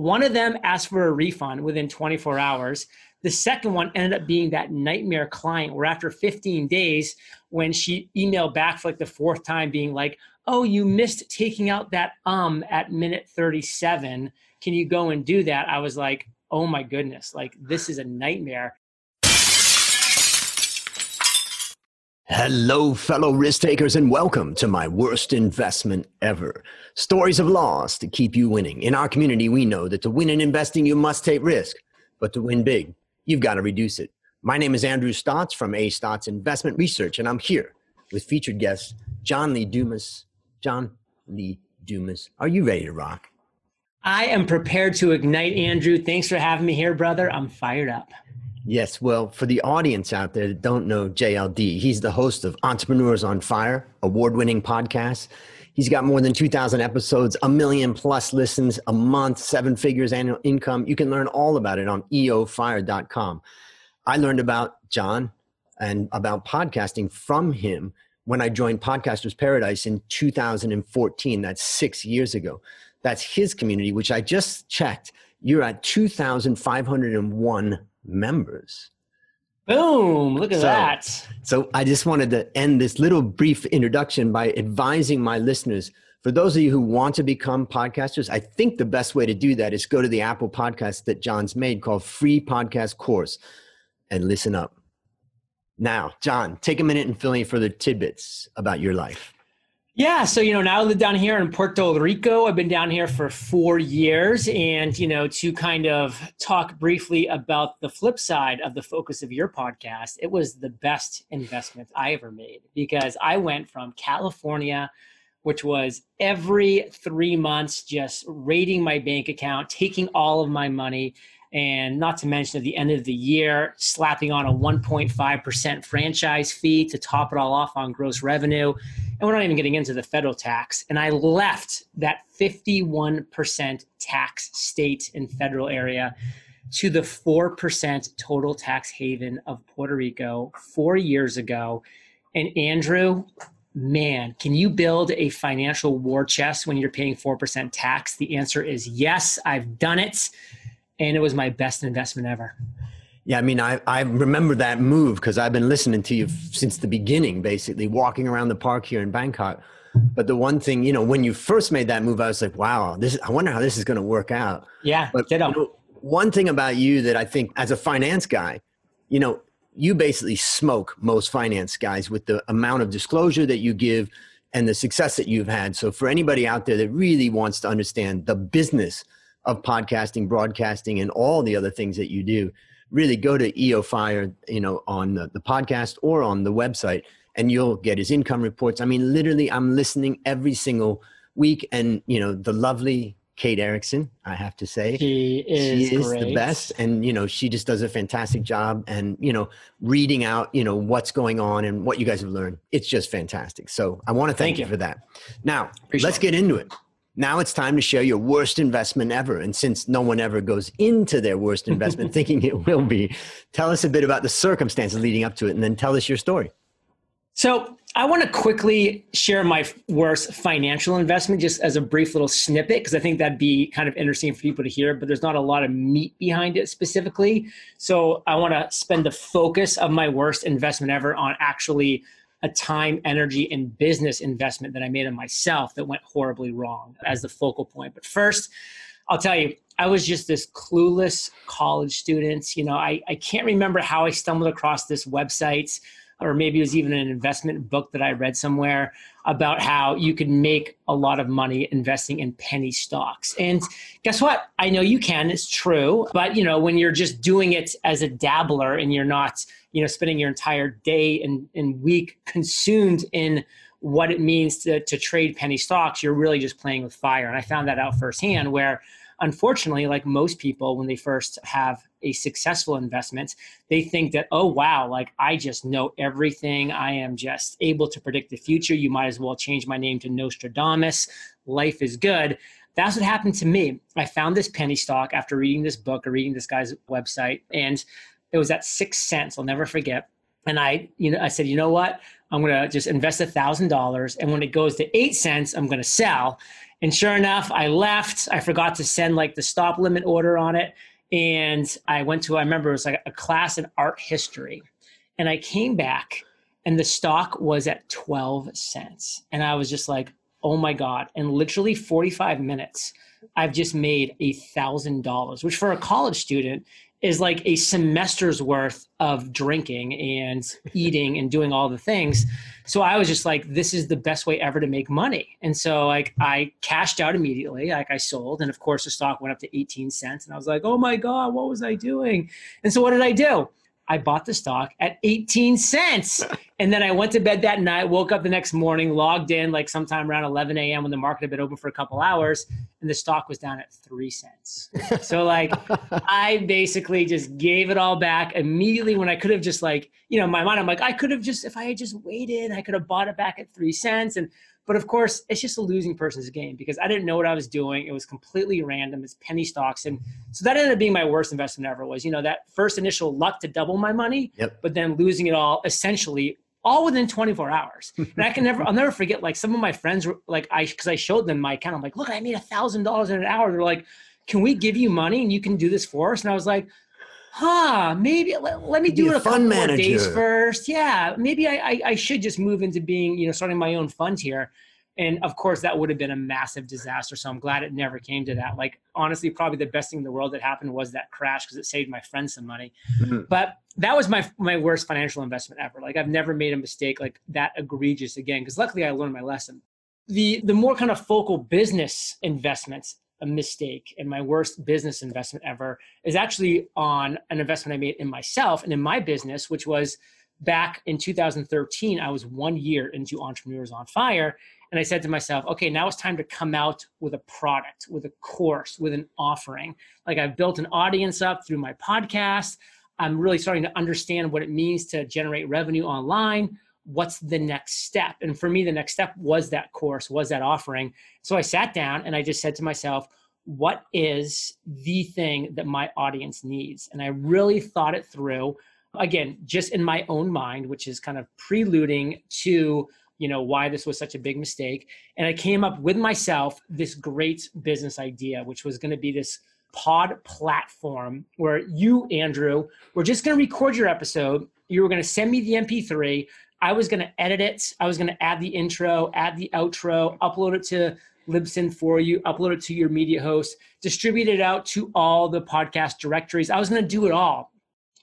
One of them asked for a refund within 24 hours. The second one ended up being that nightmare client where after 15 days, when she emailed back for like the fourth time, being like, oh, you missed taking out that um at minute 37. Can you go and do that? I was like, oh my goodness, like this is a nightmare. Hello, fellow risk takers, and welcome to my worst investment ever. Stories of loss to keep you winning. In our community, we know that to win in investing, you must take risk, but to win big, you've got to reduce it. My name is Andrew Stotz from A Stotz Investment Research, and I'm here with featured guest John Lee Dumas. John Lee Dumas, are you ready to rock? I am prepared to ignite, Andrew. Thanks for having me here, brother. I'm fired up. Yes, well, for the audience out there that don't know JLD, he's the host of Entrepreneurs on Fire, award-winning podcast. He's got more than 2,000 episodes, a million plus listens a month, seven figures annual income. You can learn all about it on eofire.com. I learned about John and about podcasting from him when I joined Podcasters Paradise in 2014. That's six years ago. That's his community, which I just checked. You're at 2,501 members. Boom, look at so, that. So I just wanted to end this little brief introduction by advising my listeners for those of you who want to become podcasters, I think the best way to do that is go to the Apple podcast that John's made called Free Podcast Course and listen up. Now, John, take a minute and fill in further tidbits about your life. Yeah, so you know, now I live down here in Puerto Rico. I've been down here for four years, and you know, to kind of talk briefly about the flip side of the focus of your podcast, it was the best investment I ever made because I went from California, which was every three months just raiding my bank account, taking all of my money, and not to mention at the end of the year, slapping on a 1.5% franchise fee to top it all off on gross revenue. And we're not even getting into the federal tax. And I left that 51% tax state and federal area to the 4% total tax haven of Puerto Rico four years ago. And Andrew, man, can you build a financial war chest when you're paying 4% tax? The answer is yes, I've done it and it was my best investment ever. Yeah, I mean, I, I remember that move because I've been listening to you since the beginning, basically walking around the park here in Bangkok. But the one thing, you know, when you first made that move, I was like, wow, this I wonder how this is going to work out. Yeah, but get up. You know, one thing about you that I think as a finance guy, you know, you basically smoke most finance guys with the amount of disclosure that you give and the success that you've had. So for anybody out there that really wants to understand the business – of podcasting, broadcasting, and all the other things that you do, really go to EOFire, you know, on the, the podcast or on the website, and you'll get his income reports. I mean, literally, I'm listening every single week, and you know, the lovely Kate Erickson, I have to say, she is, she is the best, and you know, she just does a fantastic job, and you know, reading out, you know, what's going on and what you guys have learned. It's just fantastic. So I want to thank, thank you. you for that. Now, Appreciate let's get into it. Now it's time to share your worst investment ever. And since no one ever goes into their worst investment thinking it will be, tell us a bit about the circumstances leading up to it and then tell us your story. So, I want to quickly share my worst financial investment just as a brief little snippet because I think that'd be kind of interesting for people to hear, but there's not a lot of meat behind it specifically. So, I want to spend the focus of my worst investment ever on actually a time, energy, and business investment that I made in myself that went horribly wrong as the focal point. But first, I'll tell you, I was just this clueless college student. You know, I, I can't remember how I stumbled across this website, or maybe it was even an investment book that I read somewhere about how you could make a lot of money investing in penny stocks. And guess what? I know you can, it's true. But, you know, when you're just doing it as a dabbler and you're not you know spending your entire day and, and week consumed in what it means to, to trade penny stocks you're really just playing with fire. And i found that out firsthand where unfortunately like most people when they first have a successful investment they think that oh wow like i just know everything. I am just able to predict the future. You might as well change my name to nostradamus. Life is good. That's what happened to me. I found this penny stock after reading this book or reading this guy's website and it was at six cents. I'll never forget. And I, you know, I said, you know what? I'm to just invest a thousand dollars. And when it goes to eight cents, I'm to sell. And sure enough, I left. I forgot to send like the stop limit order on it. And I went to, I remember it was like a class in art history. And I came back and the stock was at 12 cents. And I was just like, oh my God. And literally 45 minutes, I've just made a thousand dollars, which for a college student is like a semester's worth of drinking and eating and doing all the things. So I was just like, this is the best way ever to make money. And so like I cashed out immediately, like I sold. And of course the stock went up to 18 cents. And I was like, oh my God, what was I doing? And so what did I do? I bought the stock at 18 cents. And then I went to bed that night, woke up the next morning, logged in like sometime around 11 a.m. when the market had been open for a couple hours, and the stock was down at three cents. so, like, I basically just gave it all back immediately when I could have just, like, you know, my mind, I'm like, I could have just, if I had just waited, I could have bought it back at three cents. And but of course, it's just a losing person's game because I didn't know what I was doing. It was completely random. It's penny stocks. And so that ended up being my worst investment ever was, you know, that first initial luck to double my money, Yep. but then losing it all essentially all within 24 hours. And I can never, I'll never forget like some of my friends were like, I, cause I showed them my account. I'm like, look, I made a thousand dollars in an hour. They're like, can we give you money and you can do this for us? And I was like, huh, maybe let, let me do a it a fund couple more days first. Yeah, maybe I, I, I should just move into being, you know, starting my own fund here. And of course, that would have been a massive disaster. So I'm glad it never came to that. Like, honestly, probably the best thing in the world that happened was that crash because it saved my friends some money. Mhm. But that was my my worst financial investment ever. Like, I've never made a mistake like that egregious again because luckily I learned my lesson. The the more kind of focal business investments a mistake and my worst business investment ever is actually on an investment I made in myself and in my business, which was back in 2013. I was one year into Entrepreneurs on Fire. And I said to myself, okay, now it's time to come out with a product, with a course, with an offering. Like I've built an audience up through my podcast. I'm really starting to understand what it means to generate revenue online. What's the next step? And for me, the next step was that course, was that offering. So I sat down and I just said to myself, what is the thing that my audience needs? And I really thought it through. Again, just in my own mind, which is kind of preluding to you know why this was such a big mistake and i came up with myself this great business idea which was going to be this pod platform where you andrew were just going to record your episode you were going to send me the mp3 i was going to edit it. I was going to add the intro add the outro upload it to libsyn for you upload it to your media host distribute it out to all the podcast directories. I was going to do it all.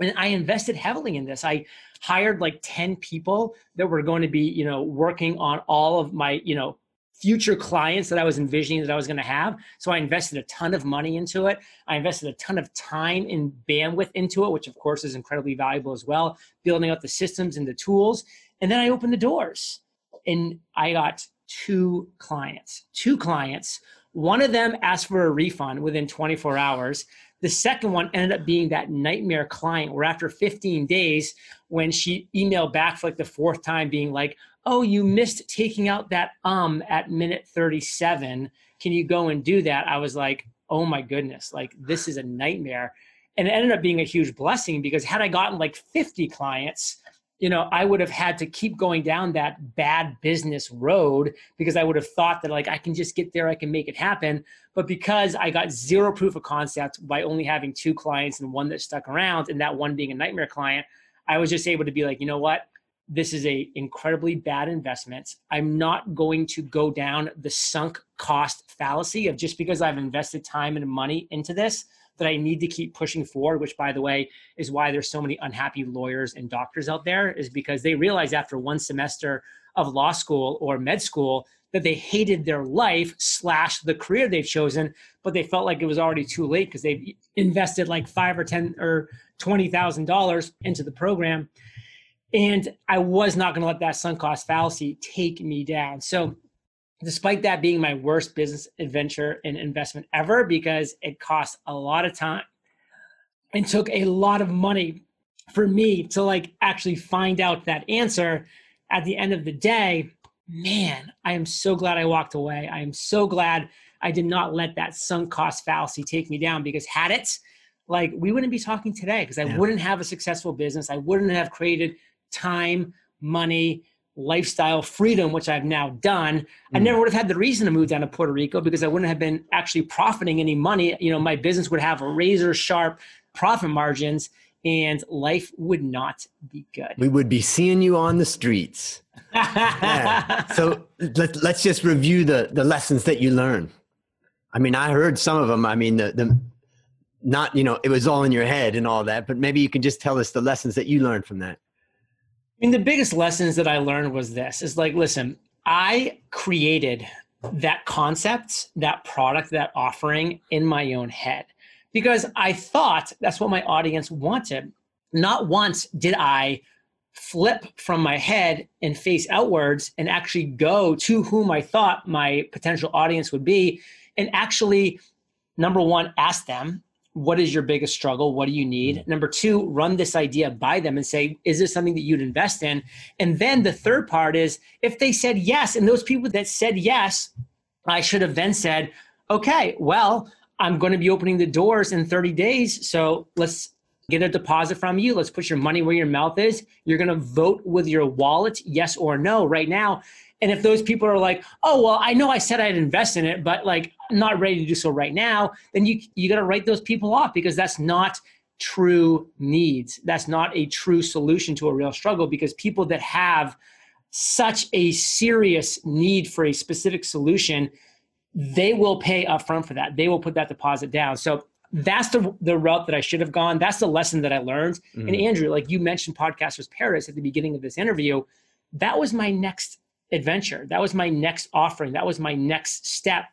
And i invested heavily in this. I hired like 10 people that were going to be you know working on all of my you know future clients that i was envisioning that i was going to have. So i invested a ton of money into it. I invested a ton of time and bandwidth into it which of course is incredibly valuable as well building out the systems and the tools and then i opened the doors and i got two clients two clients one of them asked for a refund within 24 hours the second one ended up being that nightmare client where after 15 days, when she emailed back for like the fourth time, being like, Oh, you missed taking out that um at minute 37. Can you go and do that? I was like, Oh my goodness, like this is a nightmare. And it ended up being a huge blessing because had I gotten like 50 clients, you know, I would have had to keep going down that bad business road because I would have thought that like I can just get there, I can make it happen. But because I got zero proof of concept by only having two clients and one that stuck around, and that one being a nightmare client, I was just able to be like, you know what? This is a incredibly bad investment. I'm not going to go down the sunk cost fallacy of just because I've invested time and money into this that I need to keep pushing forward, which by the way is why there's so many unhappy lawyers and doctors out there, is because they realize after one semester of law school or med school that they hated their life slash the career they've chosen, but they felt like it was already too late because they've invested like five or ten or twenty thousand dollars into the program. And I was not going to let that sunk cost fallacy take me down. So despite that being my worst business adventure and investment ever because it cost a lot of time and took a lot of money for me to like actually find out that answer. At the end of the day man i am so glad i walked away. I am so glad i did not let that sunk cost fallacy take me down because had it like we wouldn't be talking today because i Yeah. wouldn't have a successful business. I wouldn't have created time money lifestyle freedom, which I've now done, mm. I never would have had the reason to move down to Puerto Rico because I wouldn't have been actually profiting any money. You know, my business would have razor sharp profit margins and life would not be good. We would be seeing you on the streets. yeah. So let, let's just review the, the lessons that you learned. I mean, I heard some of them. I mean, the, the not, you know, it was all in your head and all that, but maybe you can just tell us the lessons that you learned from that. Mean, the biggest lessons that I learned was this is like, listen, I created that concept, that product, that offering in my own head because I thought that's what my audience wanted. Not once did I flip from my head and face outwards and actually go to whom I thought my potential audience would be and actually, number one, ask them, what is your biggest struggle? What do you need? Mm-hmm. Number two, run this idea by them and say, is this something that you'd invest in? And then the third part is if they said yes, and those people that said yes, I should have then said, okay, well, I'm going to be opening the doors in 30 days. So let's get a deposit from you. Let's put your money where your mouth is. You're going to vote with your wallet, yes or no, right now. And if those people are like, oh, well, I know I said I'd invest in it, but like I'm not ready to do so right now, then you, you got to write those people off because that's not true needs. That's not a true solution to a real struggle because people that have such a serious need for a specific solution, they will pay upfront for that. They will put that deposit down. So that's the the route that I should have gone. That's the lesson that I learned. Mm-hmm. And Andrew, like you mentioned, Podcasters Paradise at the beginning of this interview, that was my next adventure. That was my next offering. That was my next step.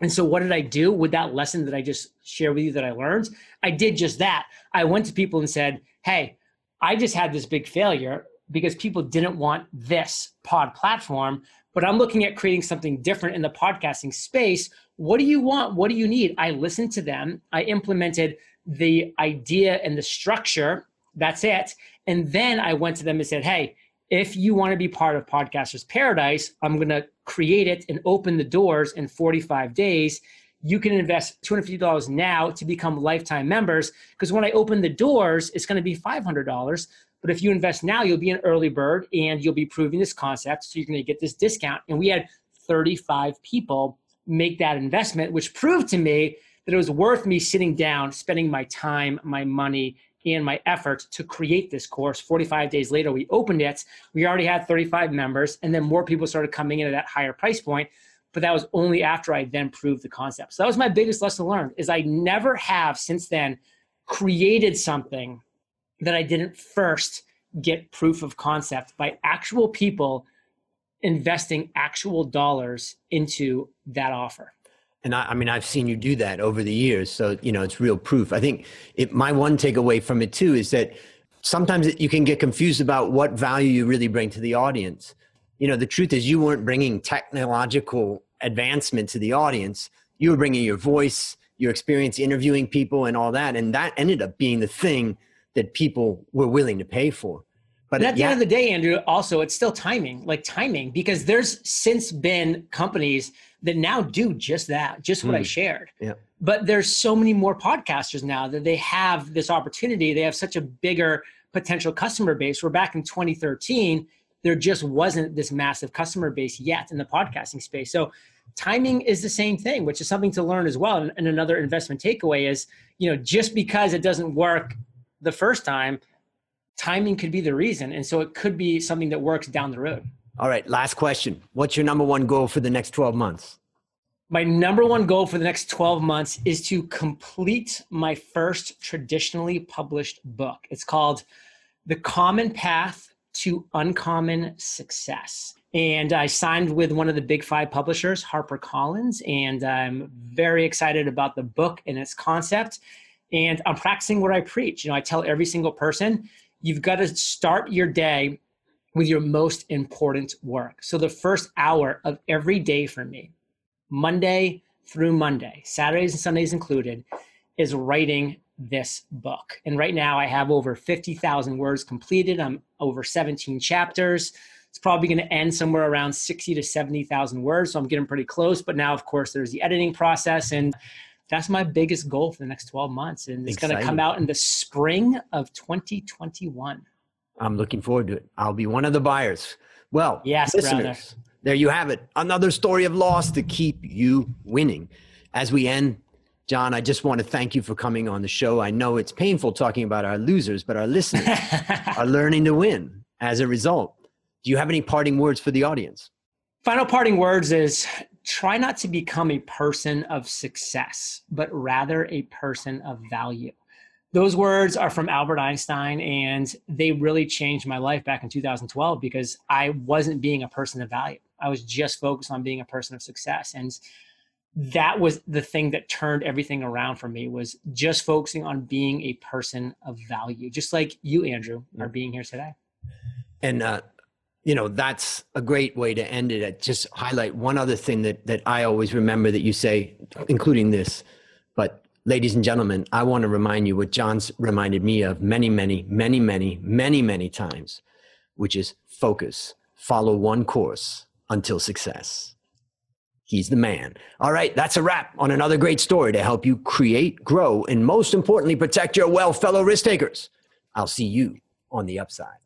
And so, what did I do with that lesson that I just shared with you that I learned? I did just that. I went to people and said, Hey, I just had this big failure because people didn't want this pod platform, but I'm looking at creating something different in the podcasting space. What do you want? What do you need? I listened to them. I implemented the idea and the structure. That's it. And then I went to them and said, Hey, if you want to be part of Podcasters Paradise, I'm going to create it and open the doors in 45 days. You can invest $250 now to become lifetime members because when I open the doors, it's going to be $500. But if you invest now, you'll be an early bird and you'll be proving this concept. So you're going to get this discount. And we had 35 people make that investment, which proved to me that it was worth me sitting down, spending my time, my money, and my effort to create this course. 45 days later, we opened it. We already had 35 members, and then more people started coming in at that higher price point. But that was only after I then proved the concept. So that was my biggest lesson learned is I never have since then created something that I didn't first get proof of concept by actual people investing actual dollars into that offer and I, I, mean i've seen you do that over the years so you know it's real proof. I think it, my one takeaway from it too is that sometimes you can get confused about what value you really bring to the audience. You know the truth is you weren't bringing technological advancement to the audience. You were bringing your voice your experience interviewing people and all that and that ended up being the thing that people were willing to pay for. But at the yeah. end of the day, Andrew, also it's still timing, like timing, because there's since been companies that now do just that, just what mm. I hmm. shared. Yeah. But there's so many more podcasters now that they have this opportunity. They have such a bigger potential customer base. Where back in 2013, there just wasn't this massive customer base yet in the podcasting space. So timing is the same thing, which is something to learn as well. And another investment takeaway is, you know, just because it doesn't work the first time timing could be the reason. And so it could be something that works down the road. All right, last question. What's your number one goal for the next 12 months? My number one goal for the next 12 months is to complete my first traditionally published book. It's called The Common Path to Uncommon Success. And I signed with one of the big five publishers, HarperCollins, and I'm very excited about the book and its concept. And I'm practicing what I preach. You know, I tell every single person you've got to start your day with your most important work. So the first hour of every day for me, Monday through Monday, Saturdays and Sundays included, is writing this book. And right now I have over 50,000 words completed. I'm over 17 chapters. It's probably going to end somewhere around 60 to 70,000 words. So I'm getting pretty close. But now, of course, there's the editing process. And that's my biggest goal for the next 12 months. And it's going to come out in the spring of 2021. I'm looking forward to it. I'll be one of the buyers. Well, yes, listeners, brother. there you have it. Another story of loss to keep you winning. As we end, John, I just want to thank you for coming on the show. I know it's painful talking about our losers, but our listeners are learning to win as a result. Do you have any parting words for the audience? Final parting words is try not to become a person of success, but rather a person of value those words are from Albert Einstein, and they really changed my life back in 2012 because I wasn't being a person of value. I was just focused on being a person of success. And that was the thing that turned everything around for me was just focusing on being a person of value, just like you, Andrew, are being here today. And uh, you know that's a great way to end it. Just highlight one other thing that that I always remember that you say, including this, ladies and gentlemen, I want to remind you what John's reminded me of many, many, many, many, many, many times, which is focus, follow one course until success. He's the man. All right, that's a wrap on another great story to help you create, grow, and most importantly, protect your wealth, fellow risk takers. I'll see you on the upside.